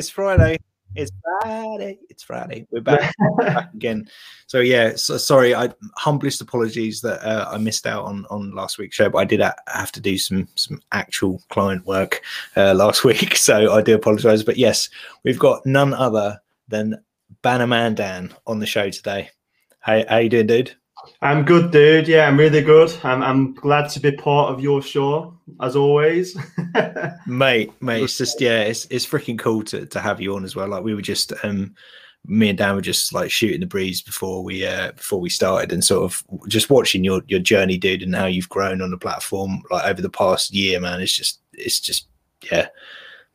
It's Friday. It's Friday. It's Friday. We're back, back again. So yeah, so, sorry. I humblest apologies that uh, I missed out on on last week's show, but I did have to do some some actual client work uh, last week, so I do apologise. But yes, we've got none other than Bannerman Dan on the show today. Hey, how you doing, dude? I'm good, dude. Yeah, I'm really good. I'm, I'm glad to be part of your show, as always. mate, mate, it's just yeah, it's it's freaking cool to to have you on as well. Like we were just um me and Dan were just like shooting the breeze before we uh before we started and sort of just watching your your journey, dude, and how you've grown on the platform like over the past year, man. It's just it's just yeah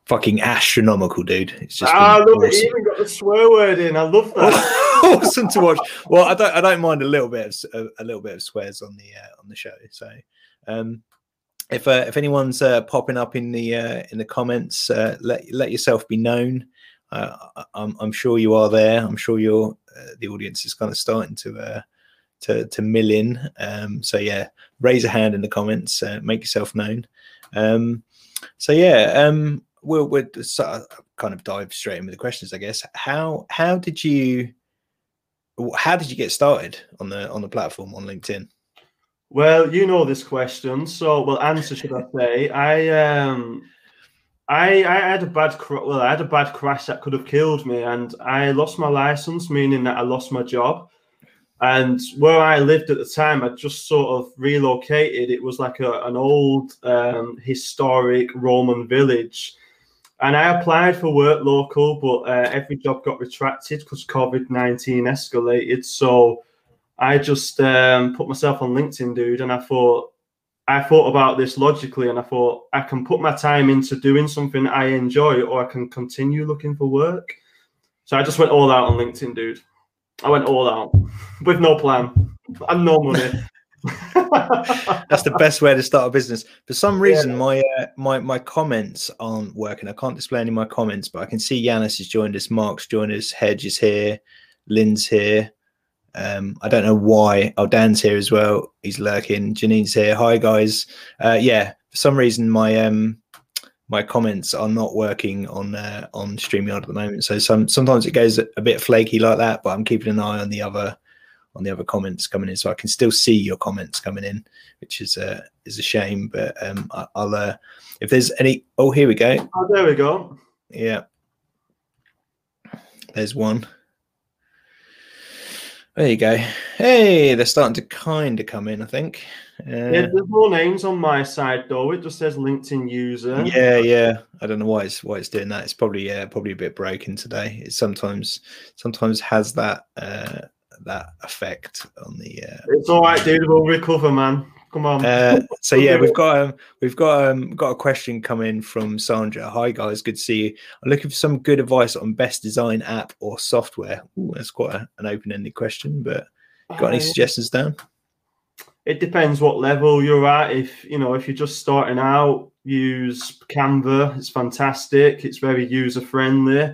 fucking astronomical, dude. It's just ah, love awesome. even got the swear word in. I love that. awesome to watch. Well, I don't, I don't mind a little bit of a, little bit of swears on the uh, on the show. So, um, if uh, if anyone's uh, popping up in the uh, in the comments, uh, let let yourself be known. Uh, I'm, I'm sure you are there. I'm sure you're uh, the audience is kind of starting to to to mill in. Um, so yeah, raise a hand in the comments. Make yourself known. Um, so yeah, um, we'll, we'll sort of kind of dive straight in with the questions, I guess. How how did you how did you get started on the on the platform on LinkedIn? Well, you know this question, so well answer should I say? I um I I had a bad well I had a bad crash that could have killed me, and I lost my license, meaning that I lost my job. And where I lived at the time, I just sort of relocated. It was like a, an old um, historic Roman village and I applied for work local, but uh, every job got retracted because COVID 19 escalated. So I just um, put myself on LinkedIn, dude, and I thought, I thought about this logically, and I thought I can put my time into doing something I enjoy, or I can continue looking for work. So I just went all out on LinkedIn, dude. I went all out with no plan and no money. That's the best way to start a business. For some reason, yeah. my uh, my my comments aren't working. I can't display any of my comments, but I can see Yanis has joined us, Mark's joined us, Hedge is here, Lynn's here. Um, I don't know why. Oh, Dan's here as well. He's lurking. Janine's here. Hi guys. Uh, yeah, for some reason my um my comments are not working on uh, on StreamYard at the moment. So some sometimes it goes a bit flaky like that, but I'm keeping an eye on the other on the other comments coming in, so I can still see your comments coming in, which is a is a shame. But um, I, will uh, if there's any. Oh, here we go. Oh, there we go. Yeah, there's one. There you go. Hey, they're starting to kind of come in. I think. Uh, yeah, there's more names on my side though. It just says LinkedIn user. Yeah, yeah. I don't know why it's why it's doing that. It's probably yeah, probably a bit broken today. It sometimes sometimes has that uh, that effect on the. Uh, it's all right, dude. We'll recover, man. Come on. Uh, so yeah, we've got um, we've got um, got a question coming from Sandra. Hi guys, good to see you. I'm looking for some good advice on best design app or software. Ooh, that's quite a, an open-ended question, but got any suggestions down? It depends what level you're at. If you know, if you're just starting out, use Canva. It's fantastic. It's very user friendly.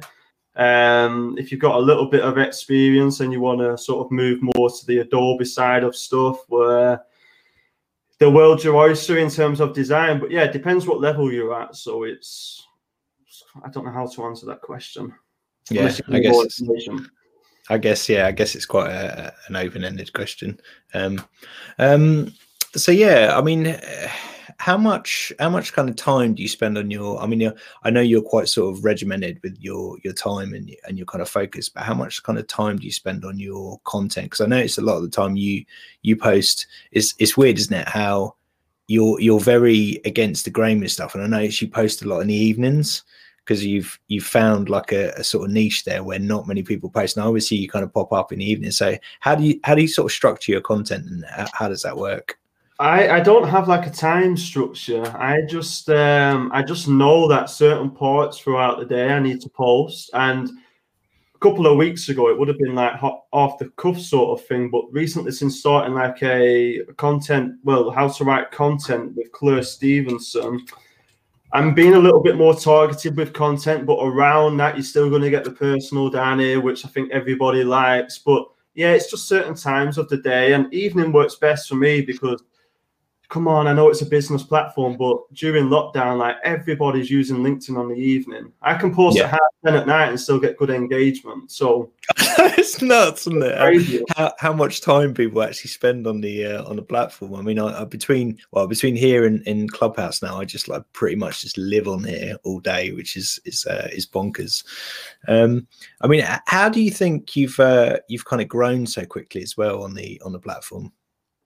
Um, if you've got a little bit of experience and you want to sort of move more to the Adobe side of stuff, where the world's your oyster in terms of design. But yeah, it depends what level you're at. So it's I don't know how to answer that question. Yeah, I guess. I guess yeah, I guess it's quite a, an open-ended question. Um, um, so yeah, I mean how much how much kind of time do you spend on your i mean uh, i know you're quite sort of regimented with your your time and and your kind of focus but how much kind of time do you spend on your content? Because i notice a lot of the time you you post it's it's weird isn't it how you're you're very against the grain with stuff and i notice you post a lot in the evenings because you've you've found like a, a, sort of niche there where not many people post and i always see you kind of pop up in the evening. So how do you how do you sort of structure your content and how, how does that work I, I don't have like a time structure. I just um, I just know that certain parts throughout the day I need to post. And a couple of weeks ago, it would have been like hot, off the cuff sort of thing. But recently, since starting like a content, well, how to write content with Claire Stevenson, I'm being a little bit more targeted with content. But around that, you're still going to get the personal down here, which I think everybody likes. But yeah, it's just certain times of the day, and evening works best for me because come on, I know it's a business platform, but during lockdown, like everybody's using LinkedIn on the evening. I can post yeah. at half ten at night and still get good engagement. So it's nuts, isn't it? How, how, much time people actually spend on the uh, on the platform? I mean, I, I, between well between here and in Clubhouse now, I just like pretty much just live on here all day, which is is uh, is bonkers. Um, I mean, how do you think you've uh, you've kind of grown so quickly as well on the on the platform?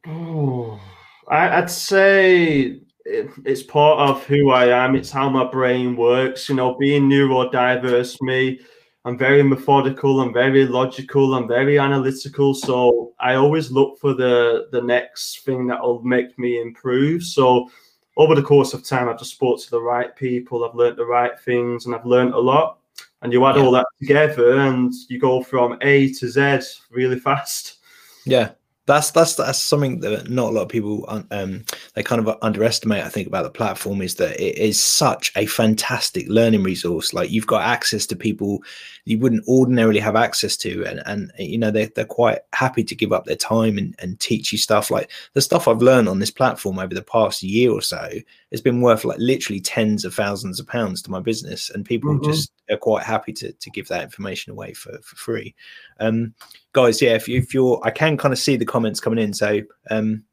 Oh I, would say it, it's part of who I am. It's how my brain works. You know, being neurodiverse, me, I'm very methodical. I'm very logical. I'm very analytical. So I always look for the the next thing that will make me improve. So over the course of time, I've just spoke to the right people. I've learned the right things, and I've learned a lot. And you add yeah. all that together, and you go from A to Z really fast. Yeah, that's that's that's something that not a lot of people um they kind of underestimate i think about the platform is that it is such a fantastic learning resource like you've got access to people you wouldn't ordinarily have access to and and you know they're, they're quite happy to give up their time and, and teach you stuff like the stuff i've learned on this platform over the past year or so has been worth like literally tens of thousands of pounds to my business and people mm-hmm. just are quite happy to to give that information away for for free um guys, yeah, if, you, if you're, I can kind of see the comments coming in. So um,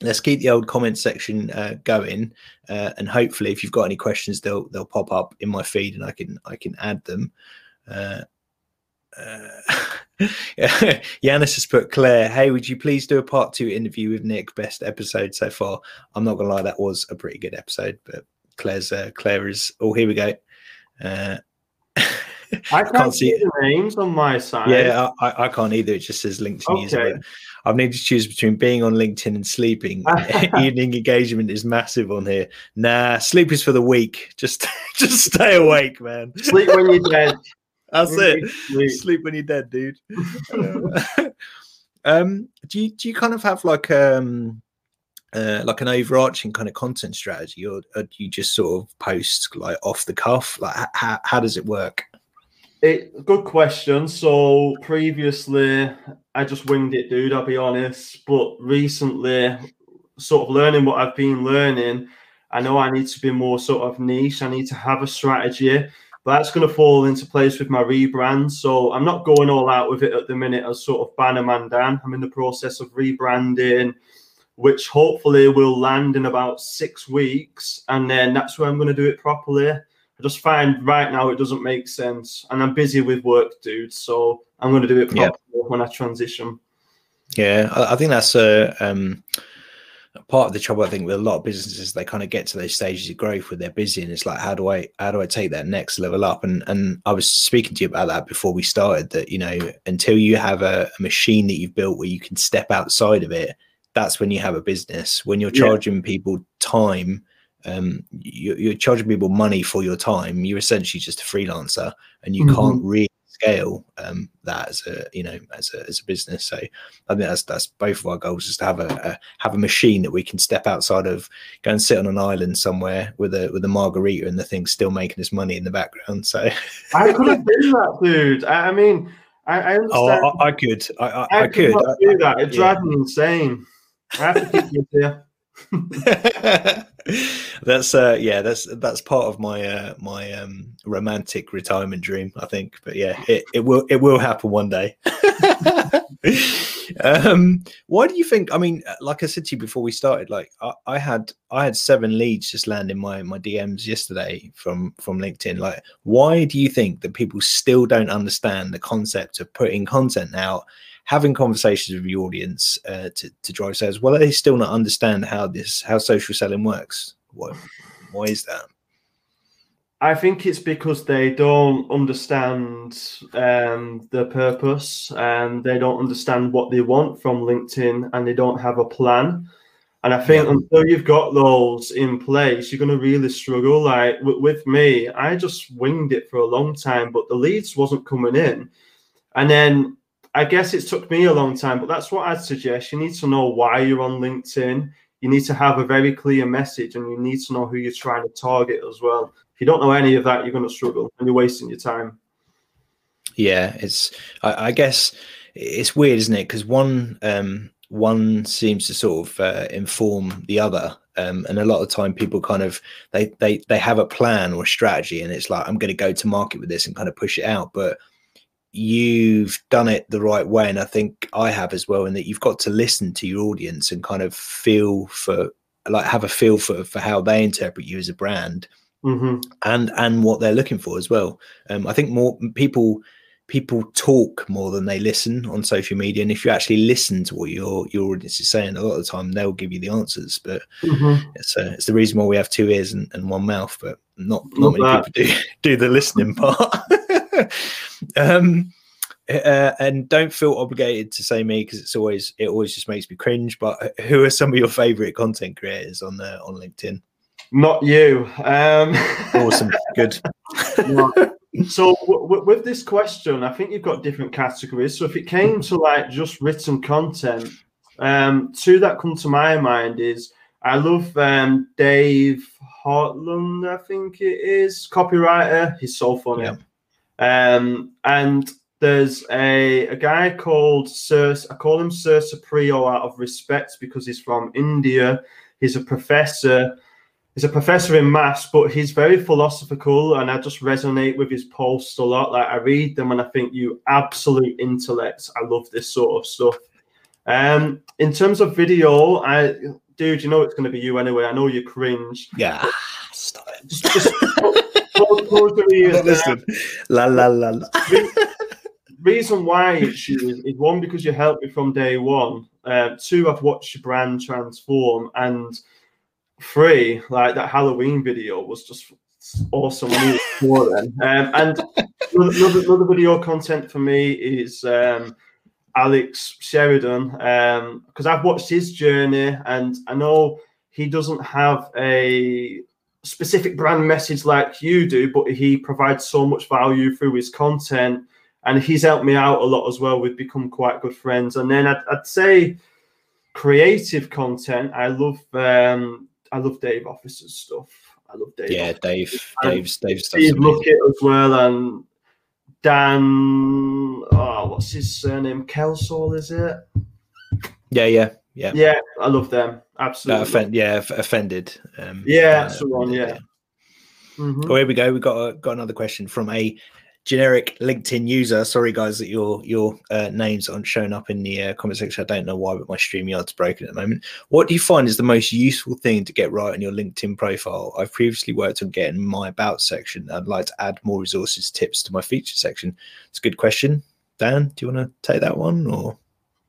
let's keep the old comment section uh, going, uh, and hopefully, if you've got any questions, they'll they'll pop up in my feed, and I can I can add them. Uh, uh, Yanis has put Claire, hey, would you please do a part two interview with Nick? Best episode so far. I'm not gonna lie, that was a pretty good episode, but Claire's uh, Claire is oh here we go. I can't, can't see the names on my side. Yeah, I, I can't either. It just says LinkedIn okay. user. I've needed to choose between being on LinkedIn and sleeping. Evening engagement is massive on here. Nah, sleep is for the weak. Just just stay awake, man. Sleep when you're dead. That's it. Sleep. sleep when you're dead, dude. um, do you do you kind of have like um uh, like an overarching kind of content strategy, or, or, do you just sort of post like off the cuff? Like, how, how does it work? It good question. So previously, I just winged it, dude. I'll be honest. But recently, sort of learning what I've been learning, I know I need to be more sort of niche. I need to have a strategy. But that's going to fall into place with my rebrand. So I'm not going all out with it at the minute as sort of Bannerman Dan. I'm in the process of rebranding, which hopefully will land in about six weeks. And then that's where I'm going to do it properly. I just find right now it doesn't make sense, and I'm busy with work, dude. So I'm going to do it properly when I transition. Yeah, I, I think that's a um, part of the trouble. I think with a lot of businesses, they kind of get to those stages of growth where they're busy, and it's like, how do I how do I take that next level up? And and I was speaking to you about that before we started. That you know, until you have a, a machine that you've built where you can step outside of it, that's when you have a business. When you're charging yeah. people time um, you, are charging people money for your time. You're essentially just a freelancer, and you mm-hmm. can't really scale um, that as a you know as a, as a business. So I think that's that's both of our goals is to have a, a, have a machine that we can step outside of, go and sit on an island somewhere with a with a margarita and the thing's still making us money in the background. So I could have been that dude. I, I mean. I, I oh, understand. I, I could. I, I, I could. do that. It drives yeah. me insane. I have to keep you here. that's uh yeah that's that's part of my uh my um romantic retirement dream i think. But yeah it, it will it will happen one day. Um why do you think i mean like i said to you before we started like I, I had i had seven leads just land in my my dms yesterday from from linkedin. Like why do you think that people still don't understand the concept of putting content out having conversations with your audience uh, to, to drive sales, well, they still not understand how this how social selling works. why, why is that? I think it's because they don't understand um, the purpose and they don't understand what they want from LinkedIn and they don't have a plan. And I think yeah. until you've got those in place, you're going to really struggle. Like with me, I just winged it for a long time, but the leads wasn't coming in. And then I guess it took me a long time, but that's what I'd suggest. You need to know why you're on LinkedIn. You need to have a very clear message and you need to know who you're trying to target as well. If you don't know any of that, you're going to struggle and you're wasting your time. Yeah, it's, I, I guess it's weird, isn't it? Because one, um, one seems to sort of uh, inform the other um, and a lot of time people kind of they they they have a plan or strategy and it's like i'm going to go to market with this and kind of push it out but you've done it the right way and i think i have as well in that you've got to listen to your audience and kind of feel for like have a feel for for how they interpret you as a brand mm-hmm. and and what they're looking for as well um, i think more people people talk more than they listen on social media and if you actually listen to what your your audience is saying a lot of the time they'll give you the answers but mm-hmm. it's, uh, it's the reason why we have two ears and, and one mouth but not not, not many that. people do do the listening part um uh, and don't feel obligated to say me because it's always it always just makes me cringe but who are some of your favorite content creators on the on linkedin not you um awesome good so w- with this question, I think you've got different categories. So if it came to like just written content, um, two that come to my mind is I love um, Dave Hartland, I think it is copywriter. He's so funny. Yeah. Um, and there's a, a guy called Sir, I call him Sir Saprio out of respect because he's from India. He's a professor he's a professor in maths, but he's very philosophical, and I just resonate with his posts a lot. Like I read them, and I think you absolute intellects. I love this sort of stuff. Um, in terms of video, I dude, you know it's going to be you anyway. I know you cringe. Yeah, stop it. Just, just Listen, la la la. la. reason why it's you is, is, one because you helped me from day one. Uh, two, I've watched your brand transform, and three, like that Halloween video was just awesome. Um, and another, another, video content for me is um, Alex Sheridan because um, I've watched his journey and I know he doesn't have a specific brand message like you do, but he provides so much value through his content. And he's helped me out a lot as well. We've become quite good friends. And then I'd, I'd say creative content. I love um, I love Dave Officer's stuff. I love Dave. Yeah, Dave. Dave's Dave's stuff. Steve Luckett as well, and Dan. Oh, what's his surname? Kelsall, is it? Yeah, yeah, yeah. Yeah, I love them. Absolutely. Offend, yeah, offended. Um, yeah, uh, so on. Yeah. yeah. Mm-hmm. Oh, here we go. We got a, got another question from a generic LinkedIn user. Sorry, guys, that your your uh, names aren't showing up in the uh, comment section. I don't know why, but my StreamYard's broken at the moment. What do you find is the most useful thing to get right on your LinkedIn profile? I've previously worked on getting my about section. I'd like to add more resources, tips to my feature section. It's a good question. Dan, do you want to take that one or?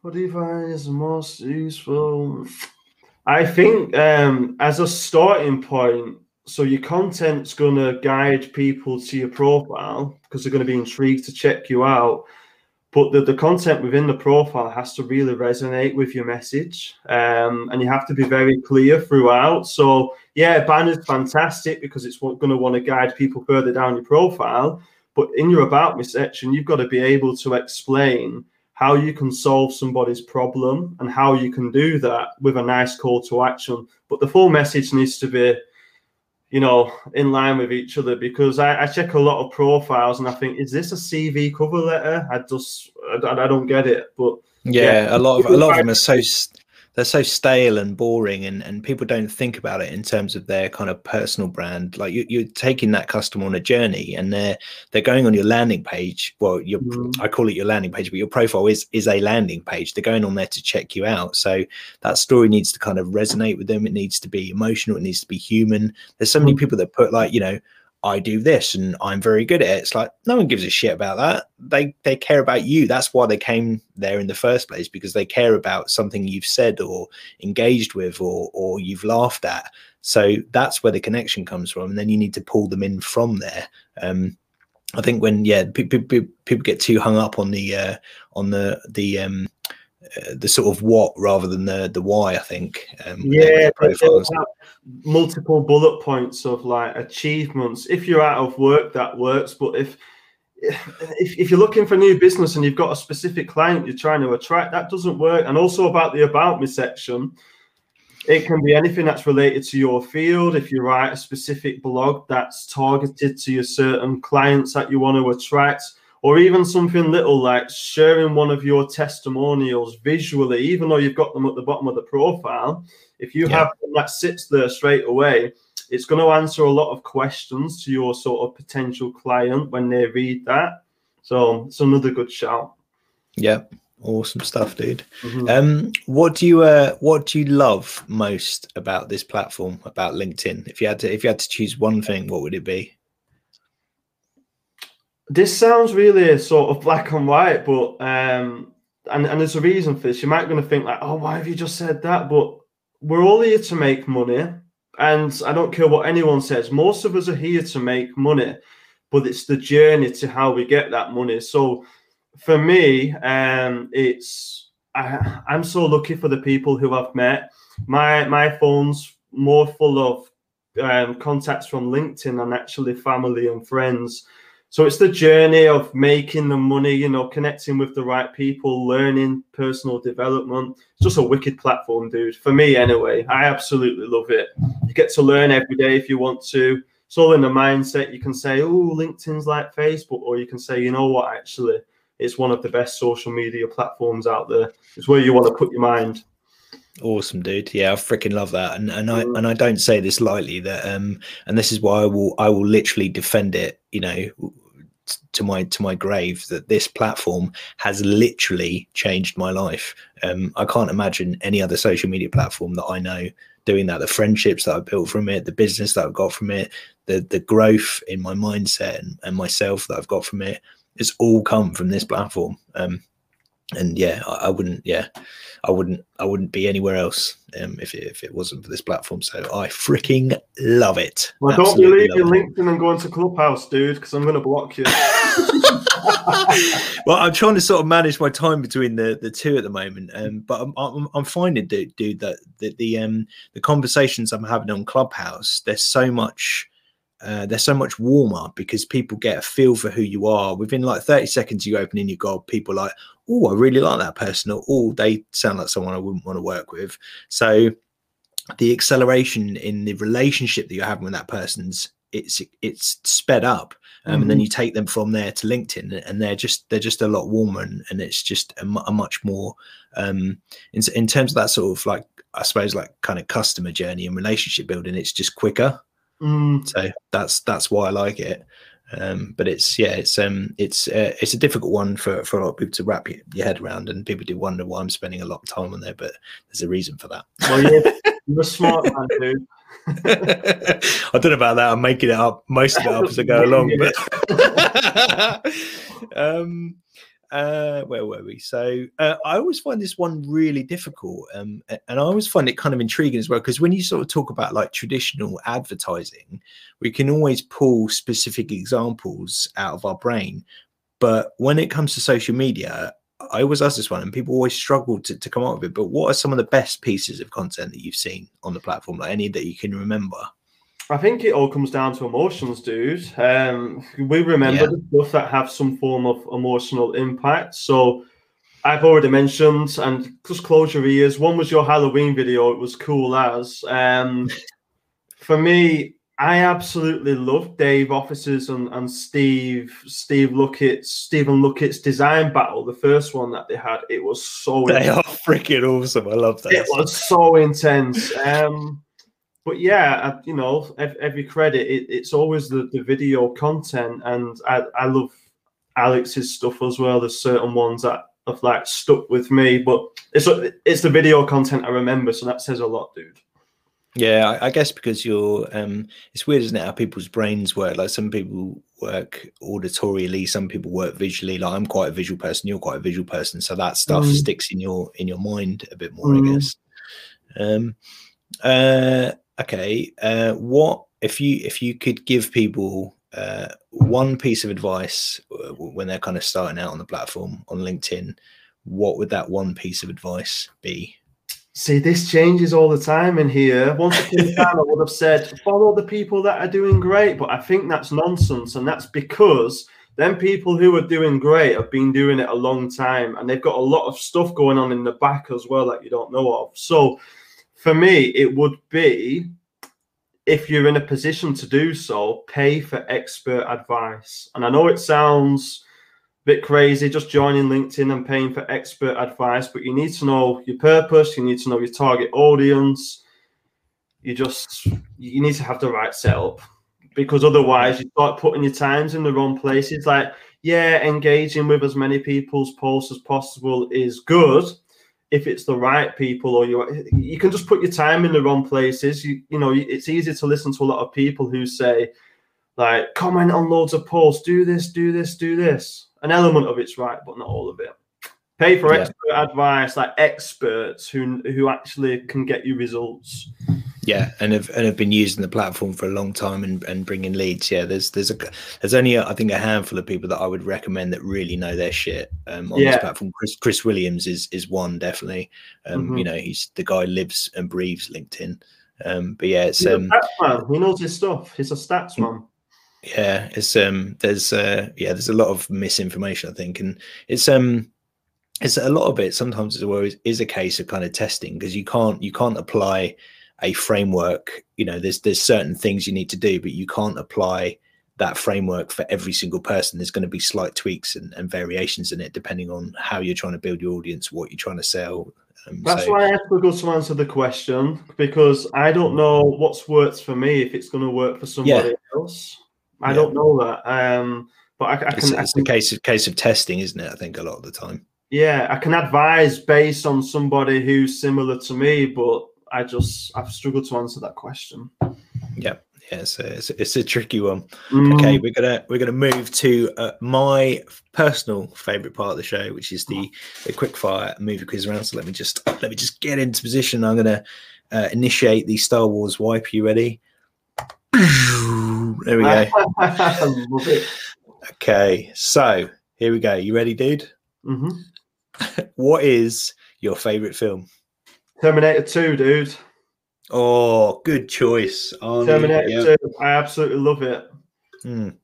Find is most useful? I think um, as a starting point, so your content's going to guide people to your profile because they're going to be intrigued to check you out. But the, the content within the profile has to really resonate with your message um, and you have to be very clear throughout. So yeah banner's fantastic because it's going to want to guide people further down your profile. But in your about me section you've got to be able to explain how you can solve somebody's problem and how you can do that with a nice call to action but the full message needs to be you know, in line with each other because I, I, check a lot of profiles and I think, is this a CV cover letter? I just, I, I don't get it. But yeah, yeah. a lot of a lot of them are so they're so stale and boring and, and people don't think about it in terms of their kind of personal brand. Like you, you're taking that customer on a journey and they're they're going on your landing page. Well your mm. i call it your landing page but your profile is is a landing page. They're going on there to check you out. So that story needs to kind of resonate with them. It needs to be emotional. It needs to be human. There's so many mm. people that put like you know I do this and I'm very good at it. It's like no one gives a shit about that. They they care about you. That's why they came there in the first place because they care about something you've said or engaged with or or you've laughed at. So that's where the connection comes from, and then you need to pull them in from there. Um, I think when yeah people, people get too hung up on the uh, on the the um, the sort of what rather than the the why. I think. Um, yeah, multiple bullet points of like achievements. If you're out of work, that works. But if if, if you're looking for new business and you've got a specific client you're trying to attract, that doesn't work. And also about the about me section, it can be anything that's related to your field. If you write a specific blog that's targeted to your certain clients that you want to attract, or even something little like sharing one of your testimonials visually, even though you've got them at the bottom of the profile. If you yeah. have that sits there straight away, it's going to answer a lot of questions to your sort of potential client when they read that. So it's another good shout. Yeah, awesome stuff, dude. Mm-hmm. Um, what do you uh, what do you love most about this platform, about LinkedIn? If you had to if you had to choose one thing, what would it be? This sounds really sort of black and white, but um, and and there's a reason for this. You might going to think like, oh, why have you just said that? But we're all here to make money, and I don't care what anyone says. Most of us are here to make money, but it's the journey to how we get that money. So for me, um, it's I, I'm so lucky for the people who I've met. My my phone's more full of um, contacts from LinkedIn than actually family and friends. So it's the journey of making the money, you know, connecting with the right people, learning personal development. It's just a wicked platform, dude. For me, anyway, I absolutely love it. You get to learn every day if you want to. It's all in the mindset. You can say, "Oh, LinkedIn's like Facebook," or you can say, "You know what? Actually, it's one of the best social media platforms out there. It's where you want to put your mind. Awesome, dude. Yeah, I freaking love that, and and I mm. and I don't say this lightly. That um, and this is why I will I will literally defend it. You know, to my to my grave that this platform has literally changed my life. Um, I can't imagine any other social media platform that I know doing that. The friendships that I built from it, the business that I've got from it, the the growth in my mindset and, and myself that I've got from it it's all come from this platform. Um, and yeah, I, I, wouldn't, yeah, I wouldn't, I wouldn't be anywhere else um, if it, if it wasn't for this platform. So I freaking love it. Well, don't you leave your LinkedIn and go into Clubhouse, dude, because I'm going to block you. well, I'm trying to sort of manage my time between the, the two at the moment, um, but I'm, I'm, I'm finding, dude, dude that the, the um the conversations I'm having on Clubhouse, there's so much uh, they're so much warmer because people get a feel for who you are. Within like 30 seconds, you open in your gob, people like, oh, I really like that person, or oh, they sound like someone I wouldn't want to work with. So the acceleration in the relationship that you're having with that person's it's it's sped up. Um, mm-hmm. and then mm-hmm. you take them from there to LinkedIn, and they're just they're just a lot warmer, and, and it's just a, a much more um, in in terms of that sort of like I suppose like kind of customer journey and relationship building. It's just quicker. Mm. So that's that's why I like it. Um, but it's yeah, it's um, it's uh, it's a difficult one for for a lot of people to wrap your, your, head around, and people do wonder why I'm spending a lot of time on there. But there's a reason for that. Well, you're, you're a smart man, dude. I don't know about that. I'm making it up, most of it up as I go along. But um, uh, where were we? So uh, I always find this one really difficult, um, and I always find it kind of intriguing as well because when you sort of talk about like traditional advertising, we can always pull specific examples out of our brain, but when it comes to social media, I always ask this one, and people always struggle to, to come up with it. But what are some of the best pieces of content that you've seen on the platform, like any that you can remember? I think it all comes down to emotions, dude. Um, we remember yeah. the stuff that have some form of emotional impact. So I've already mentioned, and just close your ears. One was your Halloween video. It was cool as. Um, for me, I absolutely love Dave Offices and, and Steve Steve Luckett's Stephen Luckett's design battle. The first one that they had, it was so. They intense. are freaking awesome. I love that. It was so intense. Um, but yeah, you know, every credit, it, it's always the, the video content, and I, I love Alex's stuff as well. There's certain ones that have like stuck with me, but it's it's the video content I remember, so that says a lot, dude. Yeah, I, guess because you're, um, it's weird, isn't it? How people's brains work. Like some people work auditorially, some people work visually. Like I'm quite a visual person, you're quite a visual person, so that stuff mm. sticks in your in your mind a bit more, mm. I guess. Um, uh, okay, uh, what if you if you could give people uh, one piece of advice uh, when they're kind of starting out on the platform on LinkedIn? What would that one piece of advice be? See, this changes all the time in here. Once upon a time, I would have said, follow the people that are doing great. But I think that's nonsense. And that's because then people who are doing great have been doing it a long time and they've got a lot of stuff going on in the back as well that you don't know of. So for me, it would be if you're in a position to do so, pay for expert advice. And I know it sounds a bit crazy just joining LinkedIn and paying for expert advice, but you need to know your purpose, you need to know your target audience. You just you need to have the right setup because otherwise you start putting your times in the wrong places. Like, yeah, engaging with as many people's posts as possible is good if it's the right people or you you can just put your time in the wrong places. You you know, it's easy to listen to a lot of people who say like comment on loads of posts, do this, do this, do this an element of it's right, but not all of it. Pay for yeah. expert advice, like experts who who actually can get you results. Yeah, and have and have been using the platform for a long time and, and bringing leads. Yeah, there's there's a there's only a, I think a handful of people that I would recommend that really know their shit um, on yeah. this platform. Chris Chris Williams is is one definitely. Um, mm-hmm. You know, he's the guy lives and breathes LinkedIn. Um, but yeah, it's he's um. He knows his stuff. He's a stats man yeah it's um there's uh yeah there's a lot of misinformation i think and it's um it's a lot of it sometimes as well is, is a case of kind of testing because you can't you can't apply a framework you know there's there's certain things you need to do but you can't apply that framework for every single person there's going to be slight tweaks and, and variations in it depending on how you're trying to build your audience what you're trying to sell um, That's so, why I struggle to answer the question because I don't know what's worked for me if it's going to work for somebody yeah. else. I yeah. don't know that. Um, but I, I can. It's, it's I can, case of case of testing, isn't it? I think a lot of the time. Yeah, I can advise based on somebody who's similar to me, but I just I've struggled to answer that question. Yeah, yeah, it's a, it's a, it's a tricky one. Mm. Okay, we're gonna we're gonna move to uh, my personal favorite part of the show, which is the the quick fire movie quiz round. So let me just let me just get into position. I'm gonna uh, initiate the Star Wars wipe. You ready? There we go. okay, so here we go. You ready, dude? Mm-hmm. what is your favorite film? Terminator 2, dude. Oh, good choice. Terminator yep. 2. I absolutely love it. Mm.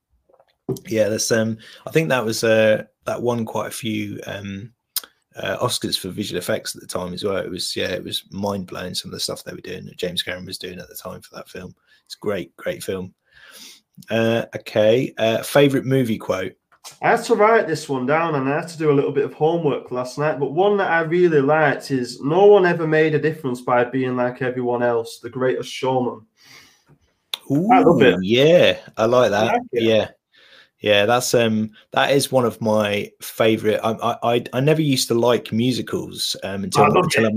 Yeah, that's um I think that was uh that won quite a few um uh, Oscars for visual effects at the time as well. It was yeah, it was mind blowing some of the stuff they were doing that James Cameron was doing at the time for that film. It's great, great film. Uh, okay. Uh, favorite movie quote. I had to write this one down and I had to do a little bit of homework last night. But one that I really liked is No one ever made a difference by being like everyone else, the greatest showman. Ooh, I love it. Yeah, I like that. I like yeah. Yeah, that's um that is one of my favorite. I I I never used to like musicals um until until I,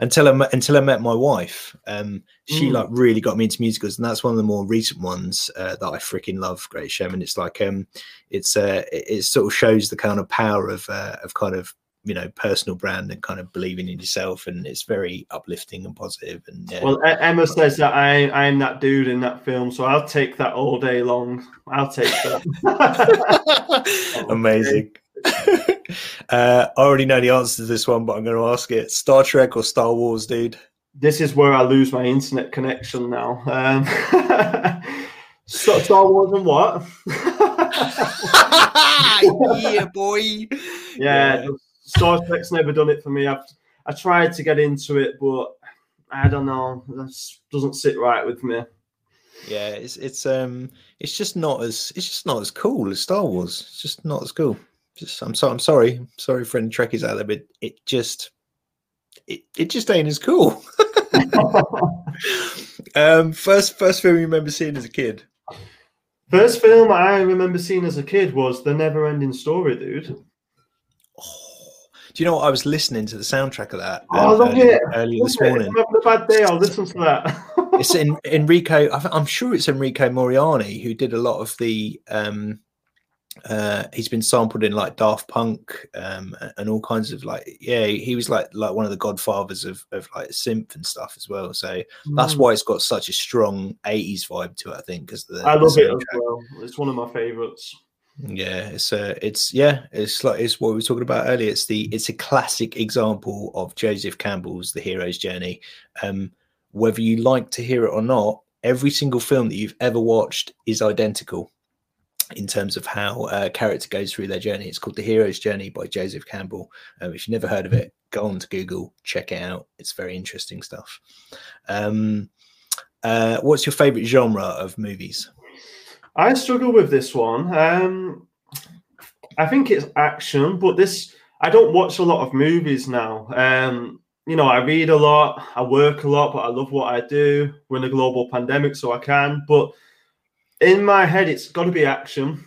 until I until I met my wife. Um, she mm. like really got me into musicals, and that's one of the more recent ones uh, that I freaking love. Great Showman. It's like um, it's uh, it, it, sort of shows the kind of power of uh, of kind of you know personal brand and kind of believing in yourself, and it's very uplifting and positive. And yeah. well, Emma says that I I'm that dude in that film, so I'll take that all day long. I'll take that. Amazing. uh, I already know the answer to this one, but I'm going to ask it: Star Trek or Star Wars, dude? This is where I lose my internet connection now. Um, Star Wars and what? yeah, boy. Yeah, yeah, Star Trek's never done it for me. I've I tried to get into it, but I don't know. That doesn't sit right with me. Yeah, it's it's um it's just not as it's just not as cool as Star Wars. It's just not as cool just I'm so I'm sorry, sorry for any Trekkies out there, but it just it, it just ain't as cool. um, first first film you remember seeing as a kid? First film I remember seeing as a kid was The Never Ending Story, dude. Oh, do you know what? I was listening to the soundtrack of that. Oh, I love earlier, it. earlier this morning. I'm having a bad day. I'll listen to that. it's in Enrico. I'm sure it's Enrico Moriani who did a lot of the um, uh, he's been sampled in like Daft Punk um, and all kinds of like yeah he was like like one of the godfathers of, of like synth and stuff as well. So mm. that's why it's got such a strong 80s vibe to it I think because I love it as well. It's one of my favorites. Yeah it's uh it's yeah it's like it's what we were talking about earlier. It's the it's a classic example of Joseph Campbell's The Hero's Journey. Um whether you like to hear it or not every single film that you've ever watched is identical in terms of how a character goes through their journey. It's called The Hero's Journey by Joseph Campbell. Um, if you've never heard of it, go on to Google, check it out. It's very interesting stuff. Um, uh, what's your favorite genre of movies? I struggle with this one. Um, I think it's action, but this I don't watch a lot of movies now. Um, you know, I read a lot, I work a lot, but I love what I do. We're in a global pandemic, so I can. But in my head, it's got to be action.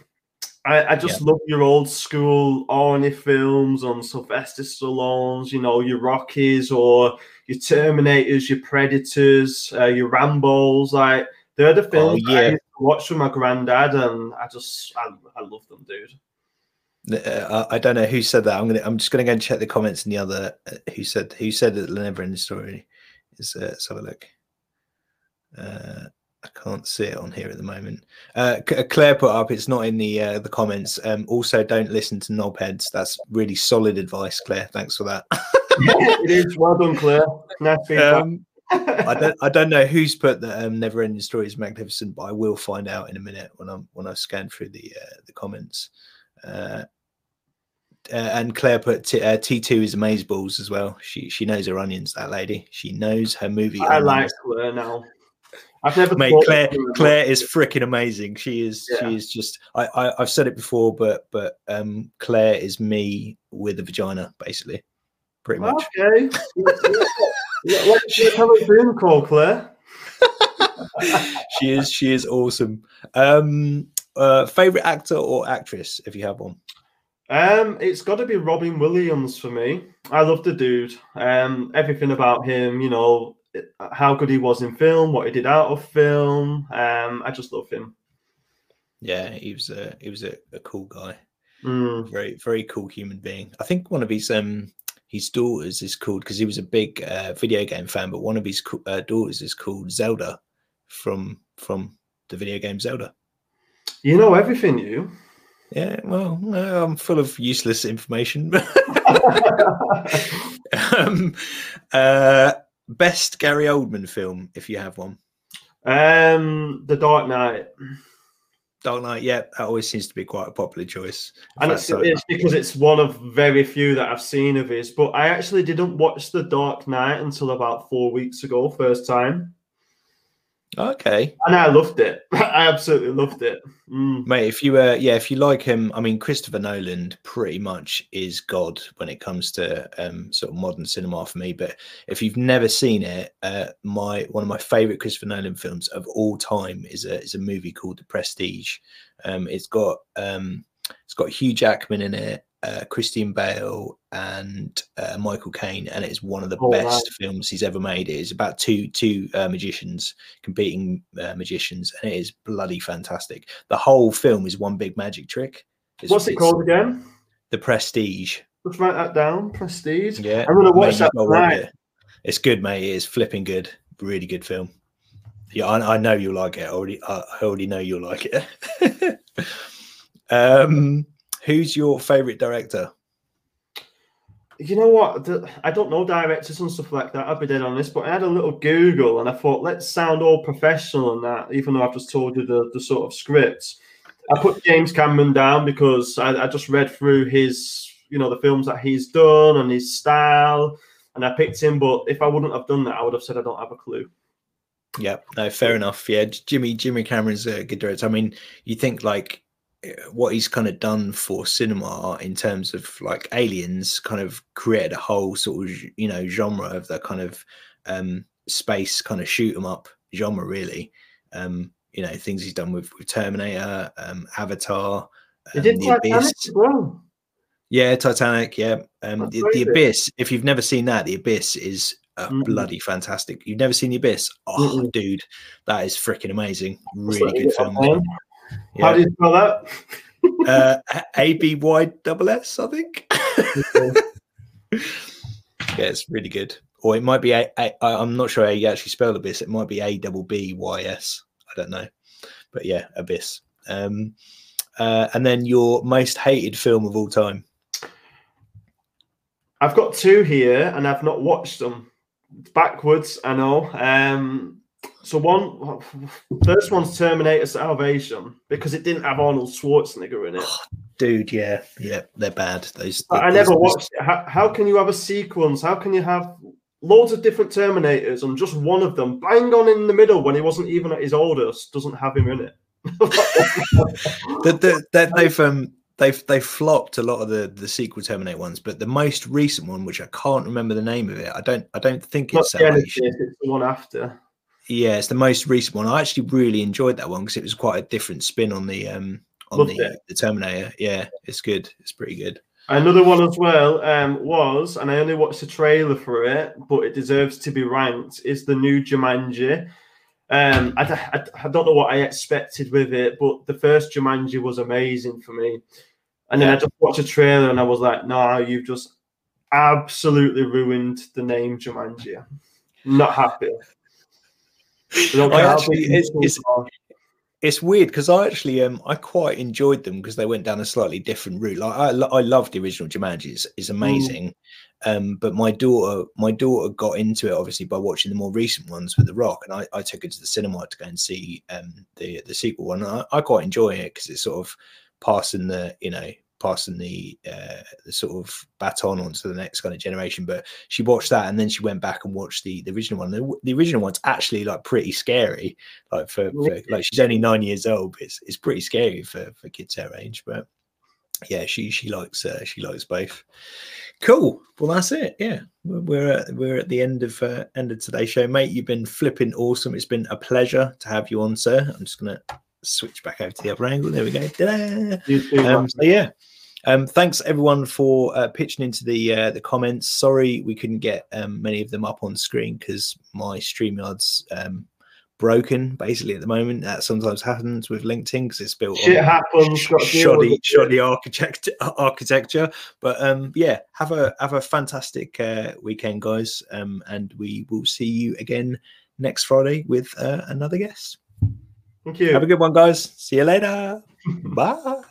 I, I just yeah. love your old school Arnie films on Sylvester Stallone's, you know, your Rockies or your Terminators, your Predators, uh, your Rambos. Like they're the oh, films oh, yeah. I watch with my granddad, and I just I, I love them, dude. Uh, I don't know who said that. I'm gonna. I'm just gonna go and check the comments in the other. Uh, who said who said that the never ending story is? Uh, let's have a look. Uh, I can't see it on here at the moment. Uh, uh, Claire put up. It's not in the uh, the comments. Um, also, don't listen to knobheads. That's really solid advice, Claire. Thanks for that. it is well done, Claire. Nice um, I don't I don't know who's put the um, never ending story is magnificent, but I will find out in a minute when I'm when I scan through the uh, the comments. Uh, uh, and Claire put T, uh, T2 is amazeballs as well. She she knows her onions. That lady. She knows her movie. I onions. like Claire now. I've never. Mate, Claire Claire is freaking amazing. She is. Yeah. She is just. I, I have said it before, but but um Claire is me with a vagina, basically, pretty much. Okay. What's your current call, Claire? she is. She is awesome. Um, uh, favorite actor or actress, if you have one. Um, it's got to be Robin Williams for me. I love the dude. Um, everything about him, you know, how good he was in film, what he did out of film. Um, I just love him. Yeah, he was a he was a, a cool guy. Mm. Very very cool human being. I think one of his um his daughters is called because he was a big uh, video game fan, but one of his uh, daughters is called Zelda from from the video game Zelda. You know everything, you. Yeah, well, I'm full of useless information. um, uh, best Gary Oldman film, if you have one. Um, The Dark Knight. Dark Knight, yeah, that always seems to be quite a popular choice. And it's, so. it's, because it's one of very few that I've seen of his. But I actually didn't watch The Dark Knight until about four weeks ago, first time. Okay. And I loved it. I absolutely loved it. Mm. Mate, if you uh yeah, if you like him, I mean Christopher Nolan pretty much is God when it comes to um sort of modern cinema for me. But if you've never seen it, uh my one of my favorite Christopher Nolan films of all time is a is a movie called The Prestige. Um it's got um it's got Hugh Jackman in it uh, Christian Bale and uh, Michael Caine, and it's one of the oh, best wow. films he's ever made. It is about two two uh, magicians competing uh, magicians, and it is bloody fantastic. The whole film is one big magic trick. It's, What's it called again? The Prestige. Let's write that down. Prestige. Yeah, I'm gonna watch mate, that tonight. It. It's good, mate. It is flipping good. Really good film. Yeah, I, I know you'll like it. I already, I already know you'll like it. um Who's your favorite director? You know what? I don't know directors and stuff like that. I'll be dead honest, but I had a little Google and I thought, let's sound all professional and that, even though I've just told you the, the sort of scripts. I put James Cameron down because I, I just read through his, you know, the films that he's done and his style, and I picked him. But if I wouldn't have done that, I would have said I don't have a clue. Yeah, no, fair enough. Yeah, Jimmy Jimmy Cameron's a good director. I mean, you think like what he's kind of done for cinema in terms of like aliens kind of created a whole sort of you know genre of the kind of um space kind of shoot 'em up genre really. Um you know things he's done with, with terminator um avatar um, the abyss. well. yeah titanic yeah. Um the, the, abyss if you've never seen that the abyss is mm-hmm. bloody fantastic. You've never seen the abyss? Oh mm-hmm. dude that is freaking amazing. Really good film yeah. How do you spell that? uh, A B Y double S, I think. yeah, it's really good. Or it might be a, a. I'm not sure how you actually spell abyss. It might be A double B Y S. I don't know, but yeah, abyss. Um, uh, and then your most hated film of all time. I've got two here, and I've not watched them. Backwards, I know. Um, so one first one's Terminator Salvation because it didn't have Arnold Schwarzenegger in it. Oh, dude, yeah, yeah, they're bad. Those. I those, never watched it. How, how, can you have a sequence? How can you have loads of different Terminators and just one of them bang on in the middle when he wasn't even at his oldest doesn't have him in it? that, that, that they've um they've they've flopped a lot of the the sequel Terminator ones, but the most recent one, which I can't remember the name of it, I don't I don't think it's Genisys, it's the one after. Yeah, it's the most recent one. I actually really enjoyed that one because it was quite a different spin on the um on the, the Terminator. Yeah, it's good. It's pretty good. Another one as well um, was, and I only watched the trailer for it, but it deserves to be ranked. Is the new Jumanji. Um, I, I, I, don't know what I expected with it, but the first Jumanji was amazing for me. And then I just watched a trailer and I was like, no, you've just absolutely ruined the name Jumanji. Not happy. I actually, it's, it's, it's weird because I actually um I quite enjoyed them because they went down a slightly different route. Like I I love the original Jumanji; it's, it's mm. amazing. Mm. Um, but my daughter my daughter got into it obviously by watching the more recent ones with The Rock, and I, I took her to the cinema to go and see um the the sequel one. I, I quite enjoy it because it's sort of passing the you know passing the uh, the sort of baton on to the next kind of generation. But she watched that and then she went back and watched the, the original one. The, the original one's actually like pretty scary. Like for, for, like she's only nine years old. It's it's pretty scary for for kids her age. But yeah, she she likes uh, she likes both. Cool. Well, that's it. Yeah, we're at, we're at the end of uh, end of today's show, mate. You've been flipping awesome. It's been a pleasure to have you on, sir. I'm just gonna switch back over to the other angle. There we go. Um, so yeah, um, thanks everyone for uh, pitching into the uh, the comments. Sorry we couldn't get um, many of them up on screen because my StreamYard's um, broken basically at the moment. That sometimes happens with LinkedIn because it's built Shit on happens, shoddy, shoddy architect, architecture. But um, yeah, have a have a fantastic uh, weekend, guys, um, and we will see you again next Friday with uh, another guest. Thank you. Have a good one, guys. See you later. Bye.